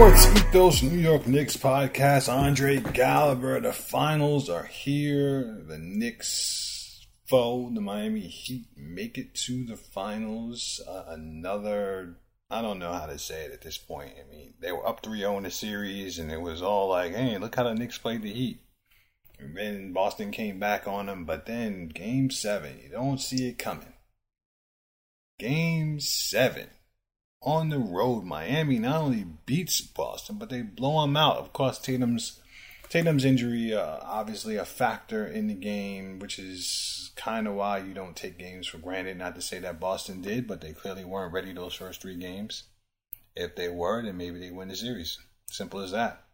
Sports Ethos New York Knicks podcast. Andre Gallagher. The finals are here. The Knicks foe, the Miami Heat, make it to the finals. Uh, another, I don't know how to say it at this point. I mean, they were up 3 0 in the series, and it was all like, hey, look how the Knicks played the Heat. And then Boston came back on them, but then game seven, you don't see it coming. Game seven on the road, Miami not only beats Boston, but they blow them out. Of course, Tatum's Tatum's injury uh, obviously a factor in the game, which is kind of why you don't take games for granted. Not to say that Boston did, but they clearly weren't ready those first three games. If they were, then maybe they win the series. Simple as that.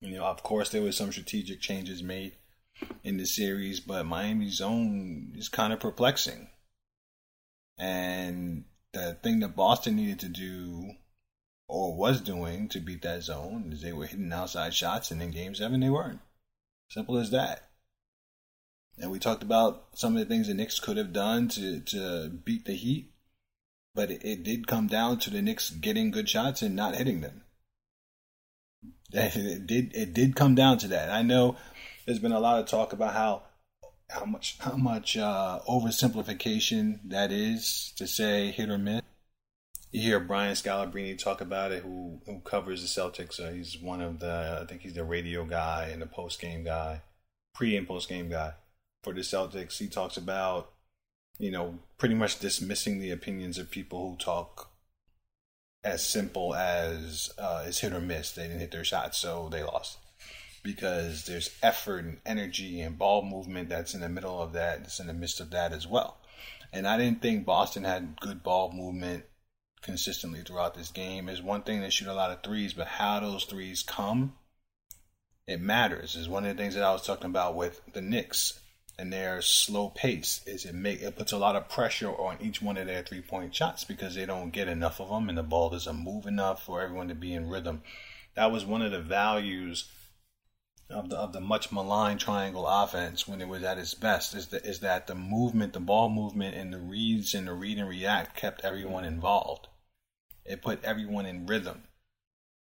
You know, of course, there was some strategic changes made in the series, but Miami's zone is kind of perplexing. And the thing that Boston needed to do or was doing to beat that zone is they were hitting outside shots, and in game seven, they weren't. Simple as that. And we talked about some of the things the Knicks could have done to, to beat the Heat, but it, it did come down to the Knicks getting good shots and not hitting them. It did it did come down to that. I know there's been a lot of talk about how how much how much uh, oversimplification that is to say hit or miss. You hear Brian Scalabrine talk about it, who who covers the Celtics. Uh, he's one of the I think he's the radio guy and the post game guy, pre and post game guy for the Celtics. He talks about you know pretty much dismissing the opinions of people who talk as simple as uh, is hit or miss. They didn't hit their shots, so they lost because there's effort and energy and ball movement that's in the middle of that, that's in the midst of that as well. And I didn't think Boston had good ball movement consistently throughout this game. Is one thing they shoot a lot of threes, but how those threes come, it matters. Is one of the things that I was talking about with the Knicks and their slow pace. Is it make it puts a lot of pressure on each one of their three point shots because they don't get enough of them and the ball doesn't move enough for everyone to be in rhythm. That was one of the values of the of the much maligned triangle offense when it was at its best is that is that the movement, the ball movement, and the reads and the read and react kept everyone involved. It put everyone in rhythm,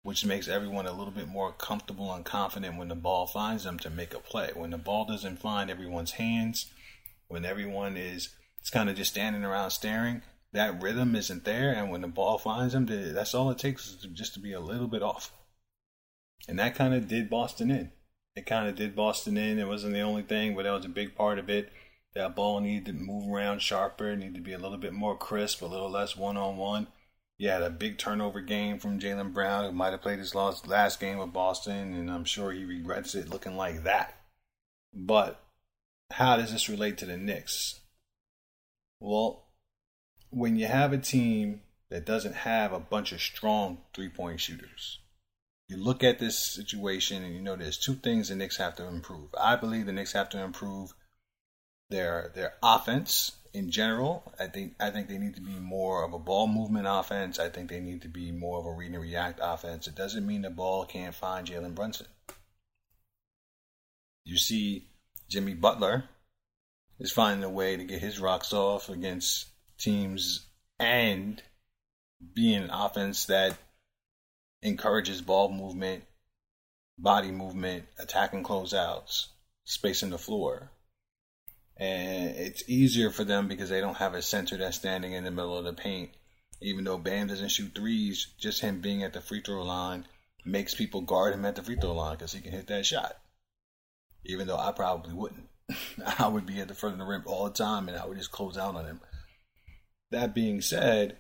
which makes everyone a little bit more comfortable and confident when the ball finds them to make a play. When the ball doesn't find everyone's hands, when everyone is it's kind of just standing around staring, that rhythm isn't there, and when the ball finds them, that's all it takes is just to be a little bit off. And that kind of did Boston in it kind of did Boston in. It wasn't the only thing, but that was a big part of it. That ball needed to move around sharper, needed to be a little bit more crisp, a little less one on one. You had a big turnover game from Jaylen Brown, who might have played his last, last game with Boston, and I'm sure he regrets it looking like that. But how does this relate to the Knicks? Well, when you have a team that doesn't have a bunch of strong three point shooters, you look at this situation and you know there's two things the Knicks have to improve. I believe the Knicks have to improve their their offense in general. I think I think they need to be more of a ball movement offense. I think they need to be more of a read and react offense. It doesn't mean the ball can't find Jalen Brunson. You see Jimmy Butler is finding a way to get his rocks off against teams and being an offense that encourages ball movement, body movement, attacking closeouts, spacing the floor. And it's easier for them because they don't have a center that's standing in the middle of the paint. Even though Bam doesn't shoot threes, just him being at the free throw line makes people guard him at the free throw line because he can hit that shot. Even though I probably wouldn't. I would be at the front of the rim all the time and I would just close out on him. That being said,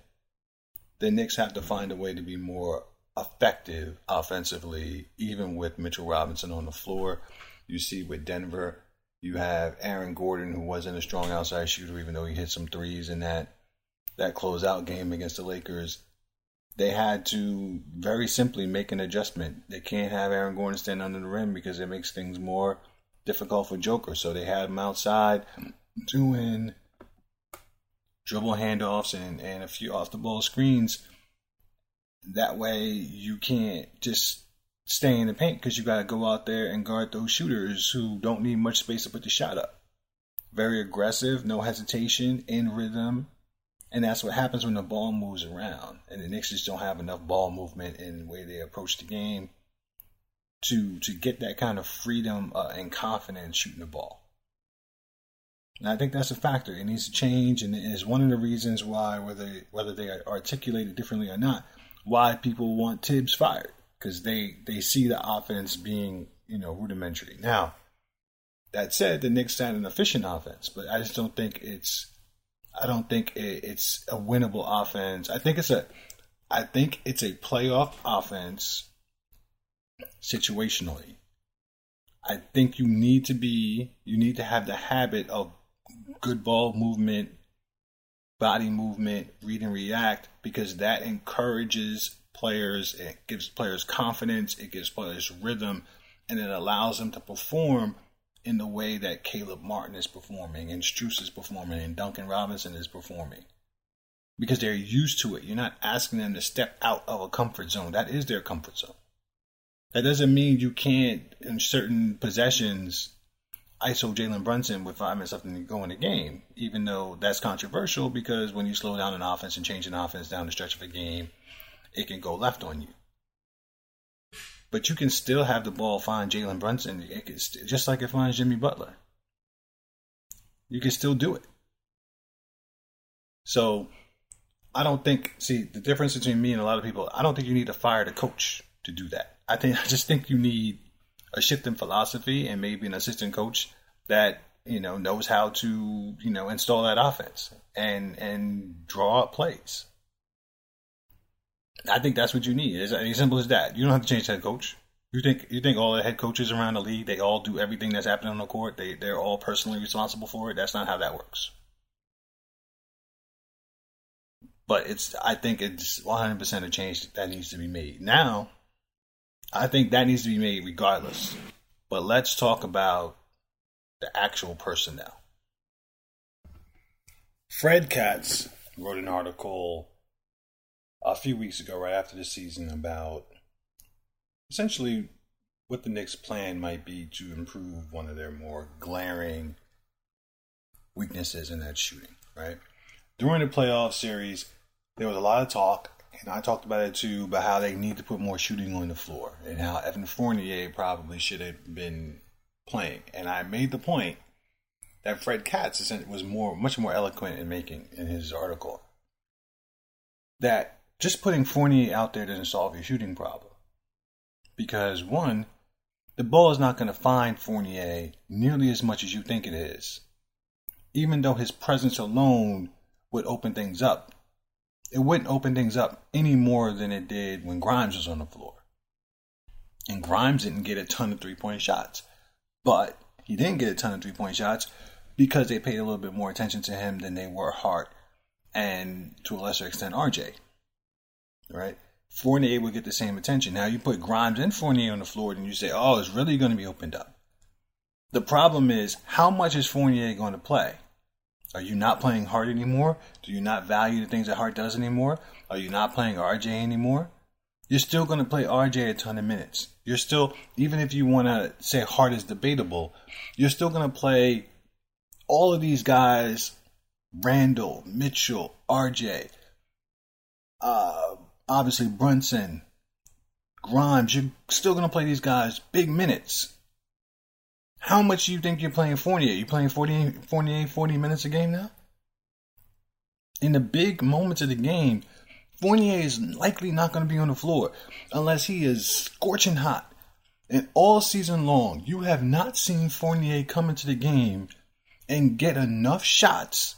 the Knicks have to find a way to be more effective offensively, even with Mitchell Robinson on the floor. You see with Denver, you have Aaron Gordon, who wasn't a strong outside shooter, even though he hit some threes in that that closeout game against the Lakers. They had to very simply make an adjustment. They can't have Aaron Gordon stand under the rim because it makes things more difficult for Joker. So they had him outside doing dribble handoffs and, and a few off the ball screens that way you can't just stay in the paint because you got to go out there and guard those shooters who don't need much space to put the shot up. Very aggressive, no hesitation, in rhythm, And that's what happens when the ball moves around. And the Knicks just don't have enough ball movement in the way they approach the game to to get that kind of freedom uh, and confidence shooting the ball. And I think that's a factor. It needs to change, and it's one of the reasons why, whether whether they articulate it differently or not, why people want Thibs fired because they they see the offense being you know rudimentary. Now, that said, the Knicks had an efficient offense, but I just don't think it's I don't think it's a winnable offense. I think it's a I think it's a playoff offense situationally. I think you need to be you need to have the habit of good ball movement, body movement, read and react because that encourages players, it gives players confidence, it gives players rhythm, and it allows them to perform in the way that Caleb Martin is performing and Strus is performing and Duncan Robinson is performing. Because they're used to it. You're not asking them to step out of a comfort zone. That is their comfort zone. That doesn't mean you can't, in certain possessions, ISO Jalen Brunson with five minutes left to go in the game, even though that's controversial because when you slow down an offense and change an offense down the stretch of a game, it can go left on you. But you can still have the ball find Jalen Brunson, It st- just like it finds Jimmy Butler. You can still do it. So I don't think. See the difference between me and a lot of people. I don't think you need to fire the coach to do that. I think I just think you need a shift in philosophy and maybe an assistant coach that you know knows how to you know install that offense and and draw up plays. I think that's what you need. It's as simple as that. You don't have to change head coach. You think you think all the head coaches around the league they all do everything that's happening on the court? They they're all personally responsible for it. That's not how that works. But it's I think it's 100 percent a change that needs to be made now. I think that needs to be made regardless. But let's talk about the actual personnel. Fred Katz wrote an article a few weeks ago, right after the season, about essentially what the Knicks' plan might be to improve one of their more glaring weaknesses in that shooting, right? During the playoff series, there was a lot of talk, and I talked about it too, about how they need to put more shooting on the floor and how Evan Fournier probably should have been playing. And I made the point that Fred Katz was more, much more eloquent in making in his article that just putting Fournier out there doesn't solve your shooting problem. Because one, the ball is not going to find Fournier nearly as much as you think it is. Even though his presence alone would open things up, it wouldn't open things up any more than it did when Grimes was on the floor. And Grimes didn't get a ton of three point shots. But he didn't get a ton of three point shots because they paid a little bit more attention to him than they were Hart and to a lesser extent RJ right? Fournier would get the same attention. Now you put Grimes and Fournier on the floor, and you say, "Oh, it's really going to be opened up." The problem is, how much is Fournier going to play? Are you not playing Hart anymore? Do you not value the things that Hart does anymore? Are you not playing RJ anymore? You're still going to play RJ a ton of minutes. You're still, even if you want to say Hart is debatable, you're still going to play all of these guys Randle, Mitchell, RJ, uh, obviously Brunson, Grimes, you're still going to play these guys big minutes. How much do you think you're playing Fournier? You playing 40, 48, 40 minutes a game now? In the big moments of the game, Fournier is likely not going to be on the floor unless he is scorching hot. And all season long, you have not seen Fournier come into the game and get enough shots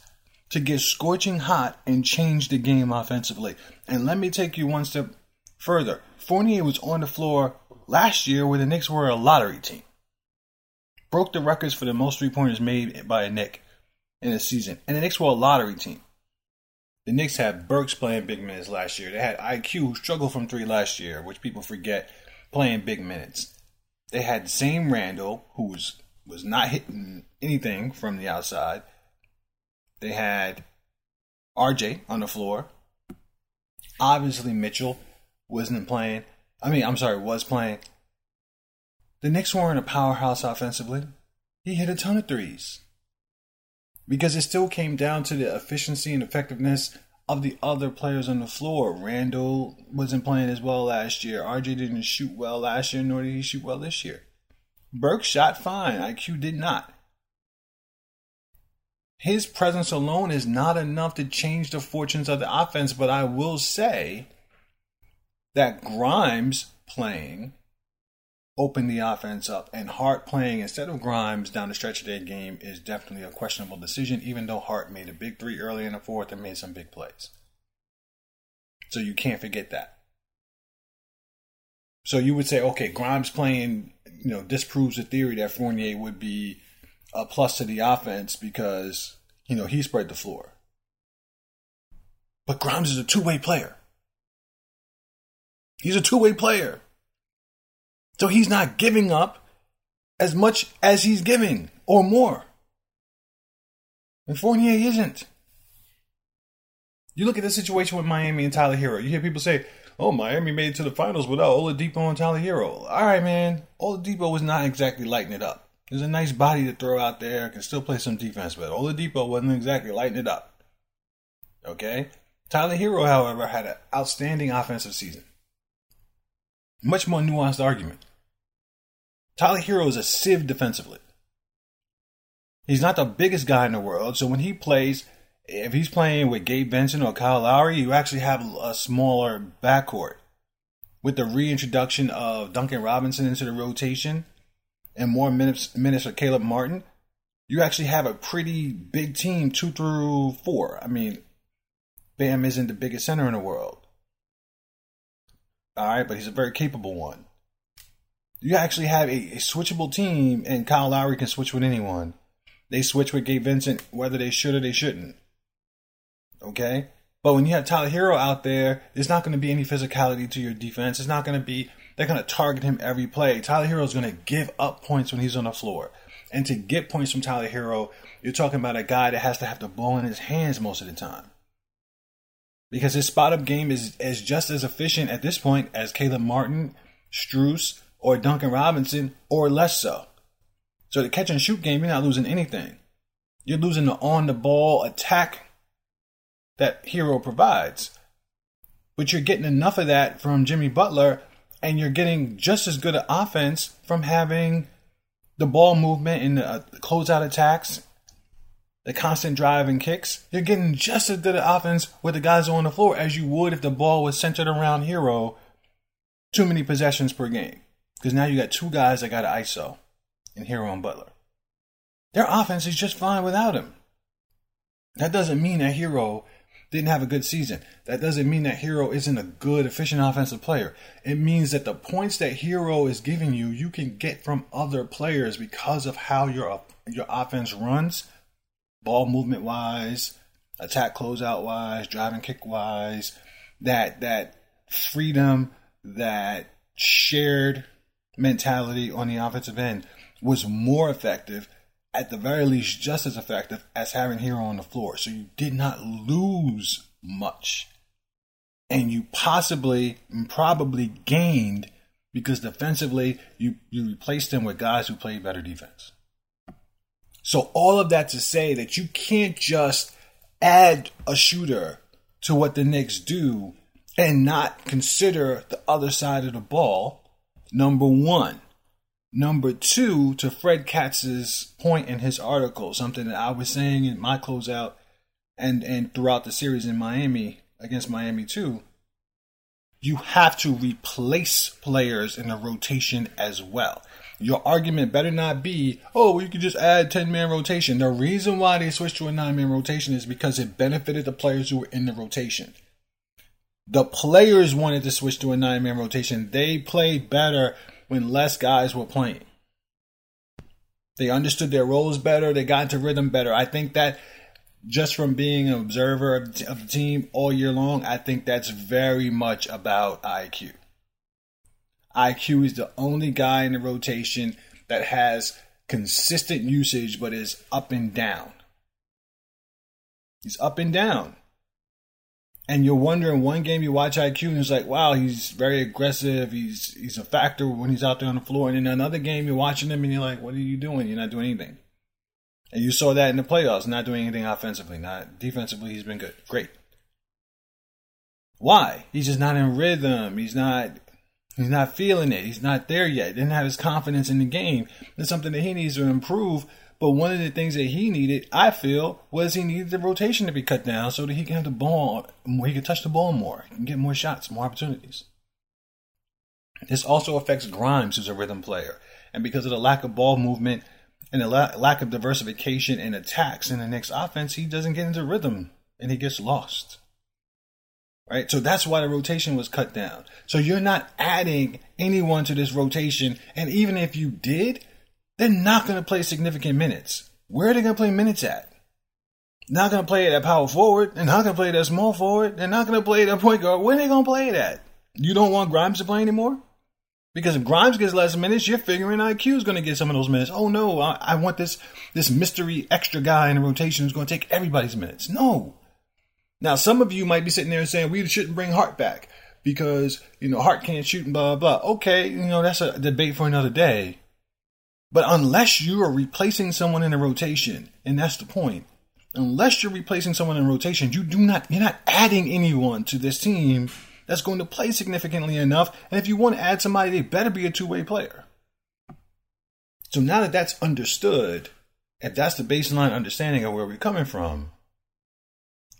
to get scorching hot and change the game offensively. And let me take you one step further. Fournier was on the floor last year where the Knicks were a lottery team. Broke the records for the most three pointers made by a Knick in a season. And the Knicks were a lottery team. The Knicks had Burks playing big minutes last year. They had IQ who struggled from three last year, which people forget, playing big minutes. They had same Randle, who was, was not hitting anything from the outside. They had RJ on the floor. Obviously, Mitchell wasn't playing. I mean, I'm sorry, was playing. The Knicks weren't a powerhouse offensively. He hit a ton of threes. Because it still came down to the efficiency and effectiveness of the other players on the floor. Randle wasn't playing as well last year. RJ didn't shoot well last year, nor did he shoot well this year. Burke shot fine. IQ did not. His presence alone is not enough to change the fortunes of the offense, but I will say that Grimes playing opened the offense up, and Hart playing instead of Grimes down the stretch of their game is definitely a questionable decision, even though Hart made a big three early in the fourth and made some big plays. So you can't forget that. So you would say, okay, Grimes playing, you know, disproves the theory that Fournier would be a plus to the offense because, you know, he spread the floor. But Grimes is a two way player. He's a two way player. So he's not giving up as much as he's giving or more. And Fournier isn't. You look at the situation with Miami and Tyler Herro. You hear people say, oh, Miami made it to the finals without Oladipo and Tyler Herro." All right, man. Oladipo was not exactly lighting it up. There's a nice body to throw out there, can still play some defense, but Oladipo wasn't exactly lighting it up. Okay? Tyler Herro, however, had an outstanding offensive season. Much more nuanced argument. Tyler Herro is a sieve defensively. He's not the biggest guy in the world, so when he plays, if he's playing with Gabe Vincent or Kyle Lowry, you actually have a smaller backcourt. With the reintroduction of Duncan Robinson into the rotation and more minutes minutes for Caleb Martin, you actually have a pretty big team two through four. I mean, Bam isn't the biggest center in the world. All right, but he's a very capable one. You actually have a, a switchable team, and Kyle Lowry can switch with anyone. They switch with Gabe Vincent, whether they should or they shouldn't. Okay? But when you have Tyler Herro out there, there's not going to be any physicality to your defense. It's not going to be, they're going to target him every play. Tyler Herro is going to give up points when he's on the floor. And to get points from Tyler Herro, you're talking about a guy that has to have the ball in his hands most of the time. Because his spot up game is, is just as efficient at this point as Caleb Martin, Strus, or Duncan Robinson, or less so. So the catch and shoot game, you're not losing anything. You're losing the on the ball attack that Herro provides. But you're getting enough of that from Jimmy Butler, and you're getting just as good an offense from having the ball movement and the uh, closeout attacks, the constant drive and kicks. You're getting just as good an offense with the guys on the floor as you would if the ball was centered around Herro too many possessions per game. Because now you got two guys that got an ISO in Herro and Butler. Their offense is just fine without him. That doesn't mean that Herro didn't have a good season. That doesn't mean that Herro isn't a good, efficient offensive player. It means that the points that Herro is giving you, you can get from other players because of how your your offense runs, ball movement wise, attack closeout wise, driving kick wise. That that freedom, that shared mentality on the offensive end was more effective, at the very least, just as effective as having Herro on the floor. So you did not lose much. And you possibly and probably gained because defensively you, you replaced them with guys who played better defense. So all of that to say that you can't just add a shooter to what the Knicks do and not consider the other side of the ball Number one. Number two, to Fred Katz's point in his article, something that I was saying in my closeout and, and throughout the series in Miami against Miami too, you have to replace players in the rotation as well. Your argument better not be, oh, well, you could just add 10 man rotation. The reason why they switched to a 9 man rotation is because it benefited the players who were in the rotation. The players wanted to switch to a nine man rotation. They played better when less guys were playing. They understood their roles better. They got into rhythm better. I think that just from being an observer of the team all year long, I think that's very much about IQ. IQ is the only guy in the rotation that has consistent usage but is up and down. He's up and down and you're wondering one game you watch IQ and it's like, wow, he's very aggressive. He's he's a factor when he's out there on the floor. And in another game, you're watching him and you're like, what are you doing? You're not doing anything. And you saw that in the playoffs, not doing anything offensively, not defensively. He's been good, great. Why? He's just not in rhythm. He's not he's not feeling it. He's not there yet. Didn't have his confidence in the game. It's something that he needs to improve. But one of the things that he needed, I feel, was he needed the rotation to be cut down so that he can have the ball more, he can touch the ball more, he can get more shots, more opportunities. This also affects Grimes, who's a rhythm player. And because of the lack of ball movement and the la- lack of diversification in attacks in the Knicks offense, he doesn't get into rhythm and he gets lost. Right? So that's why the rotation was cut down. So you're not adding anyone to this rotation. And even if you did, they're not going to play significant minutes. Where are they going to play minutes at? Not going to play it at power forward. They're not going to play it at small forward. They're not going to play it at point guard. Where are they going to play it at? You don't want Grimes to play anymore? Because if Grimes gets less minutes, you're figuring IQ is going to get some of those minutes. Oh no, I, I, want this this mystery extra guy in the rotation who's going to take everybody's minutes. No. Now, some of you might be sitting there and saying we shouldn't bring Hart back because you know Hart can't shoot and blah blah blah. Okay, you know that's a debate for another day. But unless you are replacing someone in a rotation, and that's the point, unless you're replacing someone in rotation, you do not you're not adding anyone to this team that's going to play significantly enough. And if you want to add somebody, they better be a two way player. So now that that's understood, if that's the baseline understanding of where we're coming from,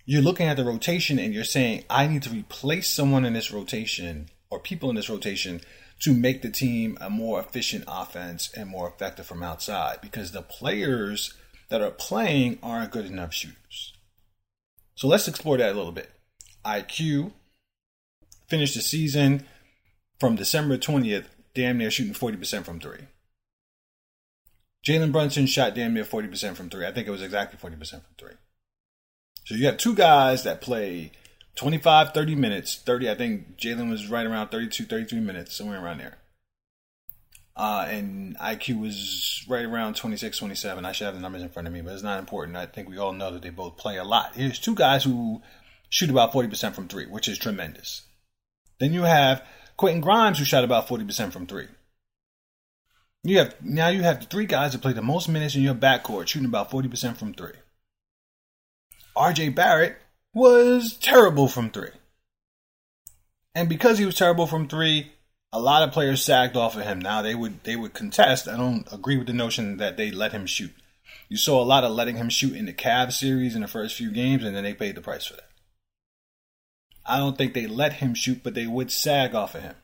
you're looking at the rotation and you're saying, I need to replace someone in this rotation or people in this rotation to make the team a more efficient offense and more effective from outside because the players that are playing aren't good enough shooters. So let's explore that a little bit. IQ finished the season from December 20th, damn near shooting 40% from three. Jalen Brunson shot damn near 40% from three. I think it was exactly 40% from three. So you have two guys that play 25, 30 minutes. 30, I think Jalen was right around 32, 33 minutes, somewhere around there. Uh, and IQ was right around 26, 27. I should have the numbers in front of me, but it's not important. I think we all know that they both play a lot. Here's two guys who shoot about 40% from three, which is tremendous. Then you have Quentin Grimes, who shot about 40% from three. You have now you have the three guys that play the most minutes in your backcourt, shooting about 40% from three. RJ Barrett was terrible from three. And because he was terrible from three, a lot of players sagged off of him. Now they would they would contest. I don't agree with the notion that they let him shoot. You saw a lot of letting him shoot in the Cavs series in the first few games, and then they paid the price for that. I don't think they let him shoot, but they would sag off of him.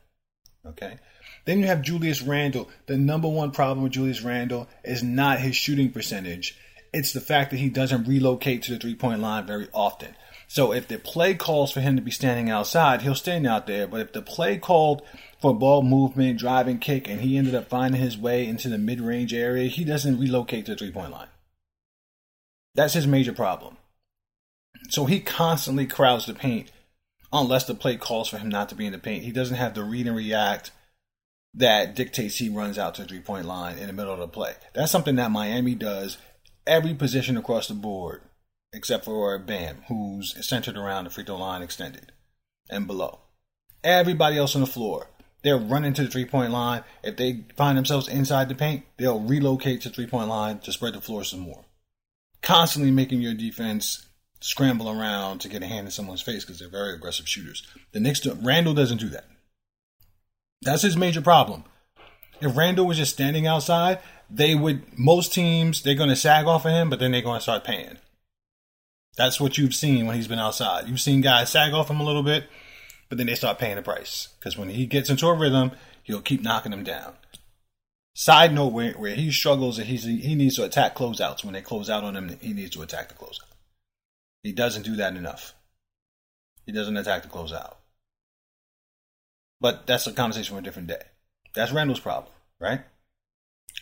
Okay. Then you have Julius Randle. The number one problem with Julius Randle is not his shooting percentage. It's the fact that he doesn't relocate to the three point line very often. So if the play calls for him to be standing outside, he'll stand out there. But if the play called for ball movement, driving kick, and he ended up finding his way into the mid range area, he doesn't relocate to the three point line. That's his major problem. So he constantly crowds the paint unless the play calls for him not to be in the paint. He doesn't have the read and react that dictates he runs out to the three point line in the middle of the play. That's something that Miami does every position across the board, except for Bam, who's centered around the free throw line extended and below. Everybody else on the floor, they're running to the three point line. If they find themselves inside the paint, they'll relocate to the three point line to spread the floor some more. Constantly making your defense scramble around to get a hand in someone's face because they're very aggressive shooters. The Knicks, Randle doesn't do that. That's his major problem. If Randle was just standing outside, they would, most teams, they're going to sag off of him, but then they're going to start paying. That's what you've seen when he's been outside. You've seen guys sag off him a little bit, but then they start paying the price. Because when he gets into a rhythm, he'll keep knocking them down. Side note where, where he struggles and he's, he needs to attack closeouts. When they close out on him, he needs to attack the closeout. He doesn't do that enough. He doesn't attack the closeout. But that's a conversation for a different day. That's Randle's problem, right?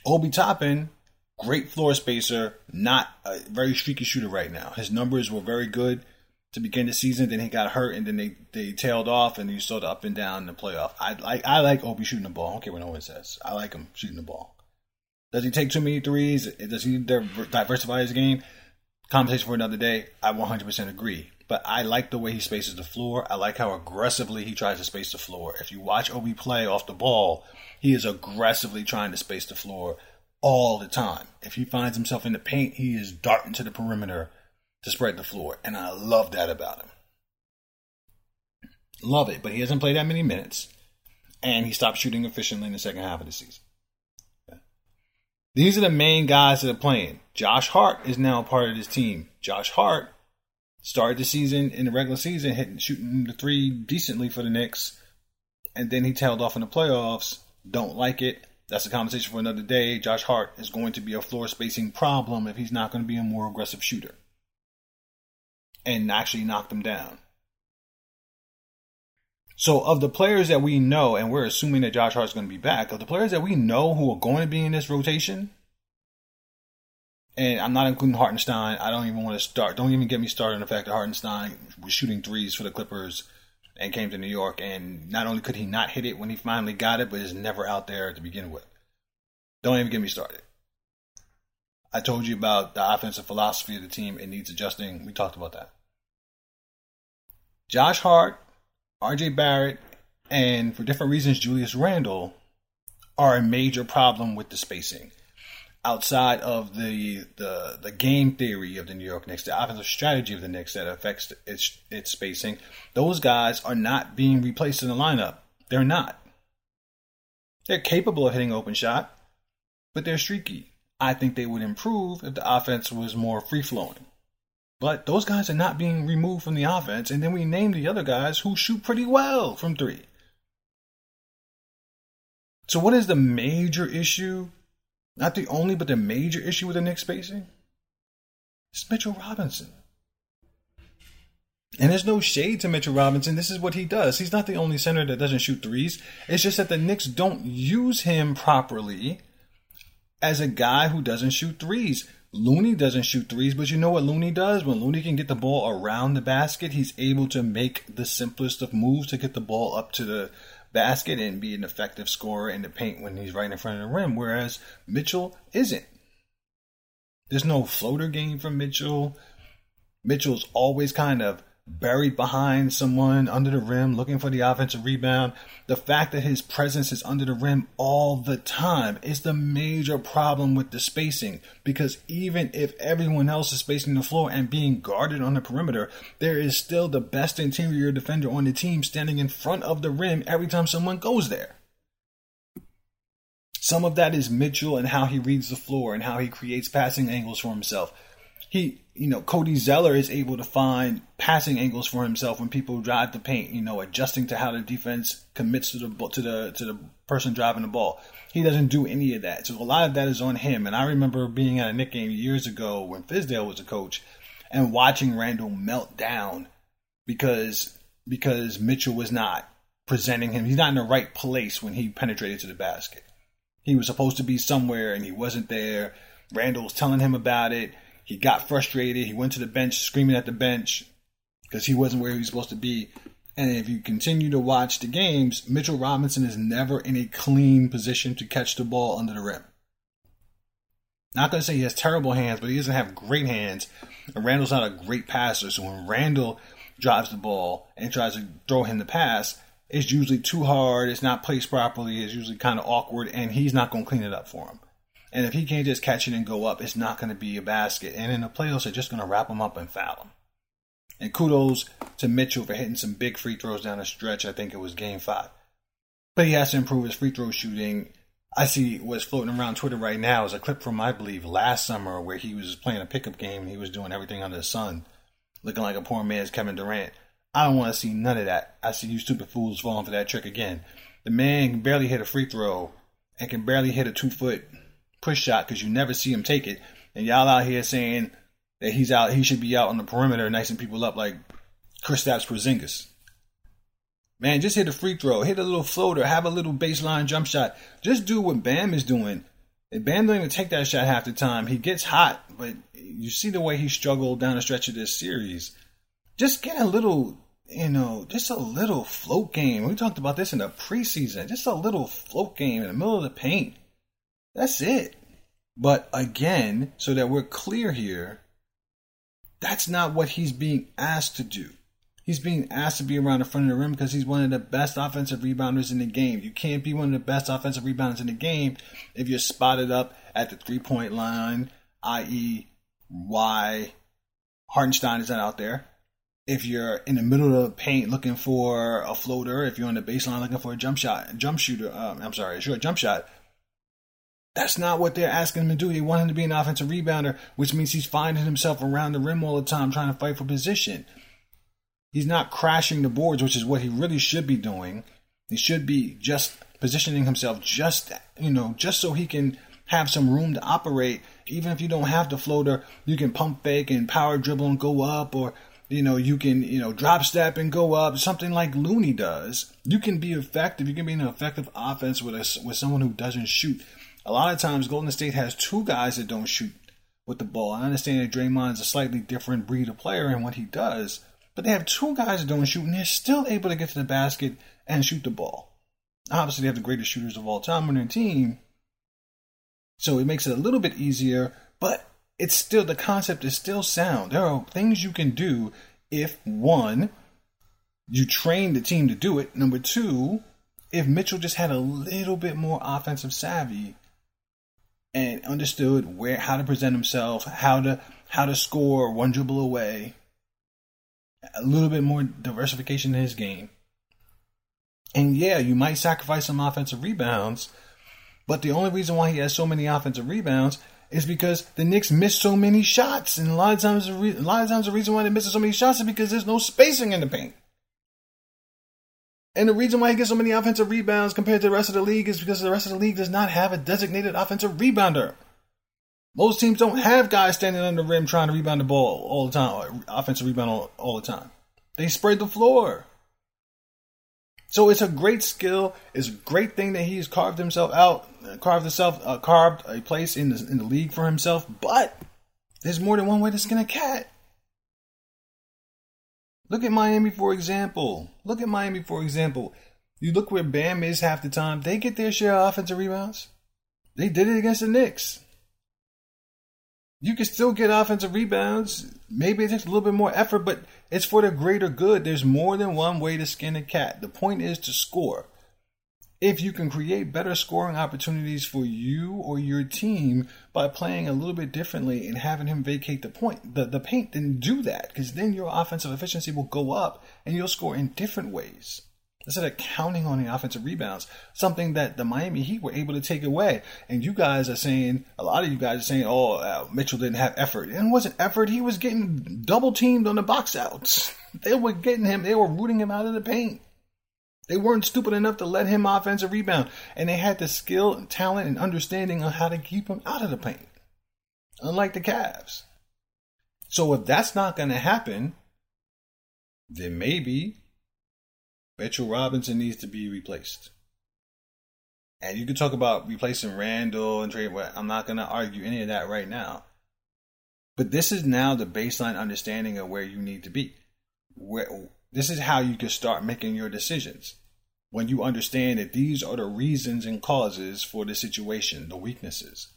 Obi Toppin, great floor spacer, not a very streaky shooter right now. His numbers were very good to begin the season. Then he got hurt, and then they, they tailed off, and you saw the up and down in the playoff. I like I like Obi shooting the ball. I don't care what no one says. I like him shooting the ball. Does he take too many threes? Does he diversify his game? Conversation for another day. I 100% agree. But I like the way he spaces the floor. I like how aggressively he tries to space the floor. If you watch Obi play off the ball, he is aggressively trying to space the floor all the time. If he finds himself in the paint, he is darting to the perimeter to spread the floor. And I love that about him. Love it, but he hasn't played that many minutes, and he stopped shooting efficiently in the second half of the season. These are the main guys that are playing. Josh Hart is now a part of this team. Josh Hart started the season in the regular season hitting shooting the three decently for the Knicks, and then he tailed off in the playoffs. Don't like it. That's a conversation for another day. Josh Hart is going to be a floor spacing problem if he's not going to be a more aggressive shooter and actually knock them down. So, of the players that we know, and we're assuming that Josh Hart's going to be back, of the players that we know who are going to be in this rotation, and I'm not including Hartenstein. I don't even want to start. Don't even get me started on the fact that Hartenstein was shooting threes for the Clippers and came to New York, and not only could he not hit it when he finally got it, but is never out there to begin with. Don't even get me started. I told you about the offensive philosophy of the team. It needs adjusting. We talked about that. Josh Hart, RJ Barrett, and for different reasons, Julius Randle are a major problem with the spacing outside of the the the game theory of the New York Knicks, the offensive strategy of the Knicks that affects its its spacing, those guys are not being replaced in the lineup. They're not. They're capable of hitting open shot, but they're streaky. I think they would improve if the offense was more free flowing. But those guys are not being removed from the offense, and then we name the other guys who shoot pretty well from three. So, what is the major issue not the only, but the major issue with the Knicks spacing is Mitchell Robinson. And there's no shade to Mitchell Robinson. This is what he does. He's not the only center that doesn't shoot threes. It's just that the Knicks don't use him properly as a guy who doesn't shoot threes. Looney doesn't shoot threes, but you know what Looney does? When Looney can get the ball around the basket, he's able to make the simplest of moves to get the ball up to the basket and be an effective scorer in the paint when he's right in front of the rim, whereas Mitchell isn't. There's no floater game from Mitchell. Mitchell's always kind of buried behind someone under the rim looking for the offensive rebound. The fact that his presence is under the rim all the time is the major problem with the spacing because even if everyone else is spacing the floor and being guarded on the perimeter, there is still the best interior defender on the team standing in front of the rim every time someone goes there. Some of that is Mitchell and how he reads the floor and how he creates passing angles for himself he, you know, Cody Zeller is able to find passing angles for himself when people drive the paint. You know, adjusting to how the defense commits to the to the to the person driving the ball. He doesn't do any of that. So a lot of that is on him. And I remember being at a Knick game years ago when Fizdale was a coach, and watching Randle melt down because because Mitchell was not presenting him. He's not in the right place when he penetrated to the basket. He was supposed to be somewhere and he wasn't there. Randle was telling him about it he got frustrated. He went to the bench screaming at the bench because he wasn't where he was supposed to be. And if you continue to watch the games, Mitchell Robinson is never in a clean position to catch the ball under the rim. Not going to say he has terrible hands, but he doesn't have great hands. And Randle's not a great passer. So when Randle drives the ball and tries to throw him the pass, it's usually too hard. It's not placed properly. It's usually kind of awkward, and he's not going to clean it up for him. And if he can't just catch it and go up, it's not going to be a basket. And in the playoffs, they're just going to wrap him up and foul him. And kudos to Mitchell for hitting some big free throws down the stretch. I think it was game five. But he has to improve his free throw shooting. I see what's floating around Twitter right now is a clip from, I believe, last summer where he was playing a pickup game and he was doing everything under the sun, looking like a poor man's Kevin Durant. I don't want to see none of that. I see you stupid fools falling for that trick again. The man can barely hit a free throw and can barely hit a two foot push shot because you never see him take it. And y'all out here saying that he's out, he should be out on the perimeter, nicing people up like Kristaps Porzingis. Man, just hit a free throw, hit a little floater, have a little baseline jump shot. Just do what Bam is doing. And Bam don't even take that shot half the time. He gets hot, but you see the way he struggled down the stretch of this series. Just get a little, you know, just a little float game. We talked about this in the preseason. Just a little float game in the middle of the paint. That's it. But again, so that we're clear here, that's not what he's being asked to do. He's being asked to be around the front of the rim because he's one of the best offensive rebounders in the game. You can't be one of the best offensive rebounders in the game if you're spotted up at the three point line, i.e., why Hartenstein is not out there. if you're in the middle of the paint looking for a floater, if you're on the baseline looking for a jump shot, jump shooter, um, I'm sorry, a short jump shot, that's not what they're asking him to do. They want him to be an offensive rebounder, which means he's finding himself around the rim all the time trying to fight for position. He's not crashing the boards, which is what he really should be doing. He should be just positioning himself just, you know, just so he can have some room to operate. Even if you don't have the floater, you can pump fake and power dribble and go up, or you know, you can, you know, drop step and go up, something like Looney does. You can be effective. You can be an effective offense with a, with someone who doesn't shoot. A lot of times, Golden State has two guys that don't shoot with the ball. I understand that Draymond is a slightly different breed of player and what he does, but they have two guys that don't shoot, and they're still able to get to the basket and shoot the ball. Obviously, they have the greatest shooters of all time on their team, so it makes it a little bit easier, but it's still the concept is still sound. There are things you can do if one, you train the team to do it. Number two, if Mitchell just had a little bit more offensive savvy and understood where how to present himself, how to how to score one dribble away, a little bit more diversification in his game. And yeah, you might sacrifice some offensive rebounds, but the only reason why he has so many offensive rebounds is because the Knicks miss so many shots, and a lot of times, the re- a lot of times the reason why they miss so many shots is because there's no spacing in the paint. And the reason why he gets so many offensive rebounds compared to the rest of the league is because the rest of the league does not have a designated offensive rebounder. Most teams don't have guys standing on the rim trying to rebound the ball all the time, offensive rebound all, all the time. They spread the floor. So it's a great skill. It's a great thing that he's carved himself out, carved himself, uh, carved a place in the in the league for himself. But there's more than one way to skin a cat. Look at Miami for example. Look at Miami for example. You look where Bam is half the time. They get their share of offensive rebounds. They did it against the Knicks. You can still get offensive rebounds. Maybe it takes a little bit more effort, but it's for the greater good. There's more than one way to skin a cat. The point is to score. If you can create better scoring opportunities for you or your team by playing a little bit differently and having him vacate the point, the, the paint, then do that because then your offensive efficiency will go up and you'll score in different ways instead of counting on the offensive rebounds, something that the Miami Heat were able to take away. And you guys are saying, a lot of you guys are saying, oh, uh, Mitchell didn't have effort. And it wasn't effort. He was getting double teamed on the box outs. They were getting him, they were rooting him out of the paint. They weren't stupid enough to let him offensive rebound. And they had the skill and talent and understanding on how to keep him out of the paint. Unlike the Cavs. So if that's not going to happen, then maybe Mitchell Robinson needs to be replaced. And you can talk about replacing Randle and trade. I'm not going to argue any of that right now. But this is now the baseline understanding of where you need to be. Where this is how you can start making your decisions. When you understand that these are the reasons and causes for the situation, the weaknesses.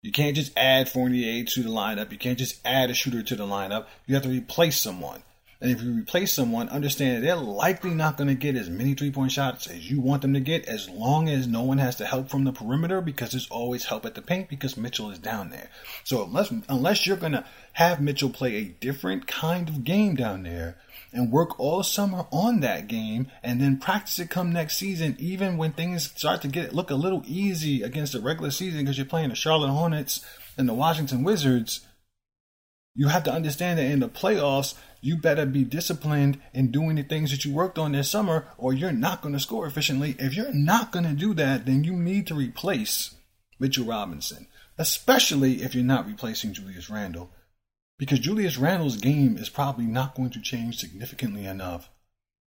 You can't just add Fournier to the lineup. You can't just add a shooter to the lineup. You have to replace someone. And if you replace someone, understand they're likely not going to get as many three point shots as you want them to get as long as no one has to help from the perimeter because there's always help at the paint because Mitchell is down there. So unless, unless you're going to have Mitchell play a different kind of game down there and work all summer on that game and then practice it come next season, even when things start to get look a little easy against the regular season because you're playing the Charlotte Hornets and the Washington Wizards, you have to understand that in the playoffs, you better be disciplined in doing the things that you worked on this summer, or you're not going to score efficiently. If you're not going to do that, then you need to replace Mitchell Robinson, especially if you're not replacing Julius Randle, because Julius Randle's game is probably not going to change significantly enough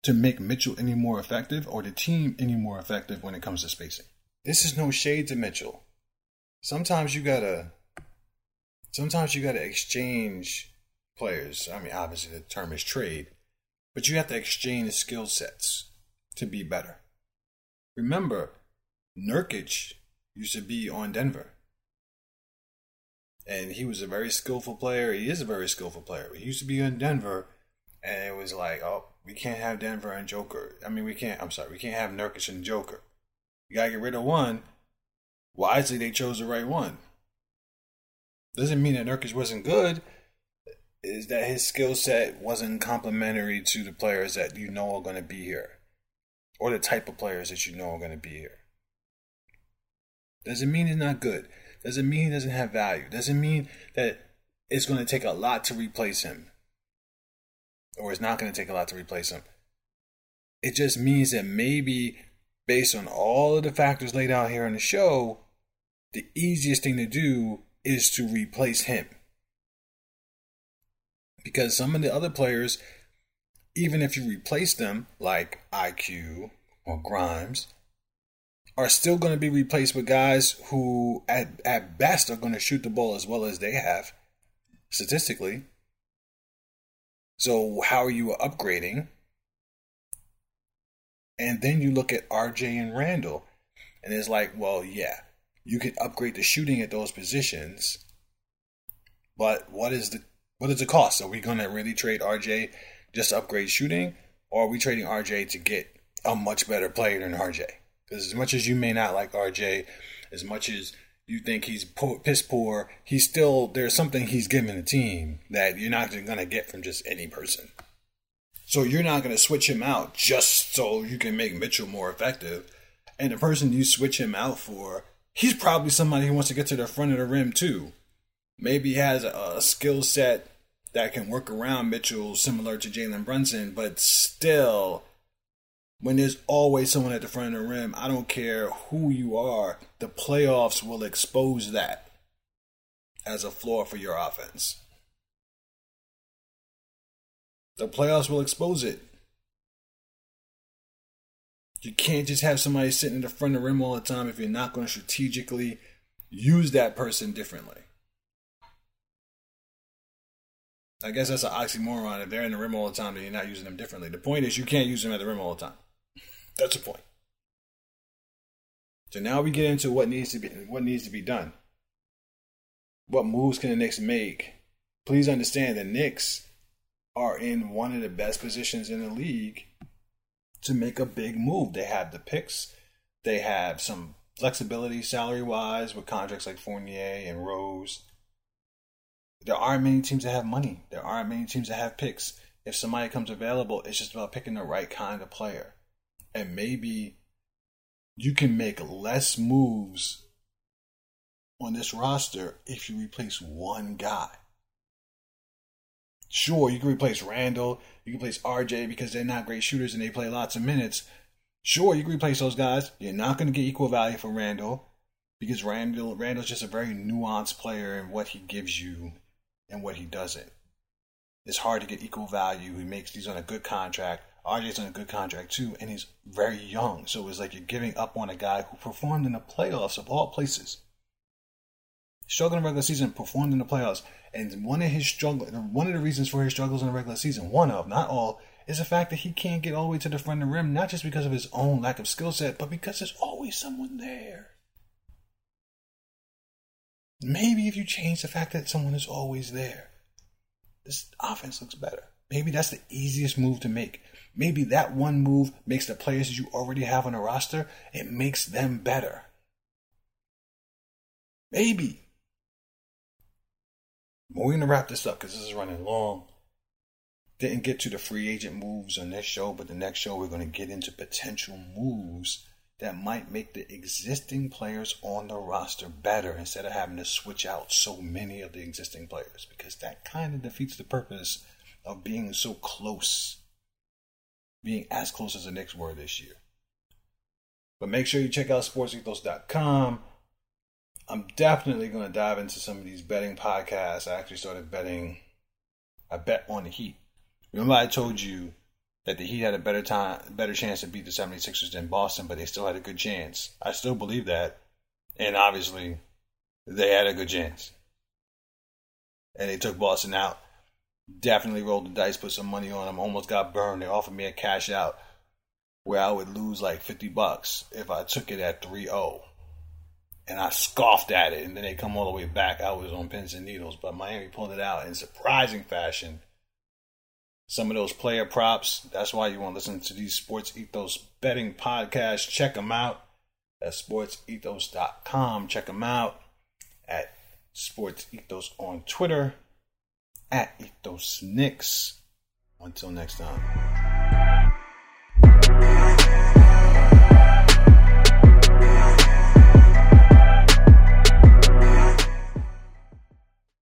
to make Mitchell any more effective or the team any more effective when it comes to spacing. This is no shade to Mitchell. Sometimes you gotta sometimes you gotta exchange players. I mean, obviously the term is trade, but you have to exchange skill sets to be better. Remember, Nurkic used to be on Denver. And he was a very skillful player. He is a very skillful player. He used to be in Denver, and it was like, oh, we can't have Denver and Joker. I mean, we can't, I'm sorry, we can't have Nurkic and Joker. You gotta get rid of one. Wisely, they chose the right one. Doesn't mean that Nurkic wasn't good is that his skill set wasn't complementary to the players that you know are going to be here or the type of players that you know are going to be here. Doesn't mean he's not good. Doesn't mean he doesn't have value. Doesn't mean that it's going to take a lot to replace him or it's not going to take a lot to replace him. It just means that maybe based on all of the factors laid out here in the show, the easiest thing to do is to replace him. Because some of the other players, even if you replace them, like IQ or Grimes, are still going to be replaced with guys who, at, at best, are going to shoot the ball as well as they have, statistically. So, how are you upgrading? And then you look at RJ and Randle, and it's like, well, yeah, you can upgrade the shooting at those positions, but what is the what is the cost? Are we going to really trade RJ just upgrade shooting, or are we trading RJ to get a much better player than RJ? Because as much as you may not like RJ, as much as you think he's piss poor, he's still there's something he's giving the team that you're not going to get from just any person. So you're not going to switch him out just so you can make Mitchell more effective. And the person you switch him out for, he's probably somebody who wants to get to the front of the rim too. Maybe has a, a skill set that can work around Mitchell similar to Jalen Brunson, but still, when there's always someone at the front of the rim, I don't care who you are, the playoffs will expose that as a flaw for your offense. The playoffs will expose it. You can't just have somebody sitting in the front of the rim all the time if you're not going to strategically use that person differently. I guess that's an oxymoron. If they're in the rim all the time, then you're not using them differently. The point is, you can't use them at the rim all the time. That's the point. So now we get into what needs to be what needs to be done. What moves can the Knicks make? Please understand the Knicks are in one of the best positions in the league to make a big move. They have the picks, they have some flexibility salary wise with contracts like Fournier and Rose. There aren't many teams that have money. There aren't many teams that have picks. If somebody comes available, it's just about picking the right kind of player. And maybe you can make less moves on this roster if you replace one guy. Sure, you can replace Randle, you can replace RJ because they're not great shooters and they play lots of minutes. Sure, you can replace those guys. You're not going to get equal value for Randle because Randle Randle's just a very nuanced player in what he gives you and what he doesn't. It's hard to get equal value. He makes he's on a good contract. RJ's on a good contract too, and he's very young. So it's like you're giving up on a guy who performed in the playoffs of all places. Struggled in regular season, performed in the playoffs. And one of his struggle, one of the reasons for his struggles in the regular season, one of, not all, is the fact that he can't get all the way to the front of the rim, not just because of his own lack of skill set, but because there's always someone there. Maybe if you change the fact that someone is always there, this offense looks better. Maybe that's the easiest move to make. Maybe that one move makes the players that you already have on the roster, it makes them better. Maybe. We're going to wrap this up because this is running long. Didn't get to the free agent moves on this show, but the next show we're going to get into potential moves that might make the existing players on the roster better instead of having to switch out so many of the existing players because that kind of defeats the purpose of being so close, being as close as the Knicks were this year. But make sure you check out sportsethos.com. I'm definitely going to dive into some of these betting podcasts. I actually started betting. I bet on the Heat. Remember, I told you that the Heat had a better time, better chance to beat the 76ers than Boston, but they still had a good chance. I still believe that, and obviously, they had a good chance. And they took Boston out. Definitely rolled the dice, put some money on them. Almost got burned. They offered me a cash out where I would lose like 50 bucks if I took it at 3 0 and I scoffed at it, and then they come all the way back. I was on pins and needles, but Miami pulled it out in surprising fashion. Some of those player props, that's why you want to listen to these Sports Ethos betting podcasts. Check them out at sportsethos.com. Check them out at Sports Ethos on Twitter. at Ethos Knicks. Until next time.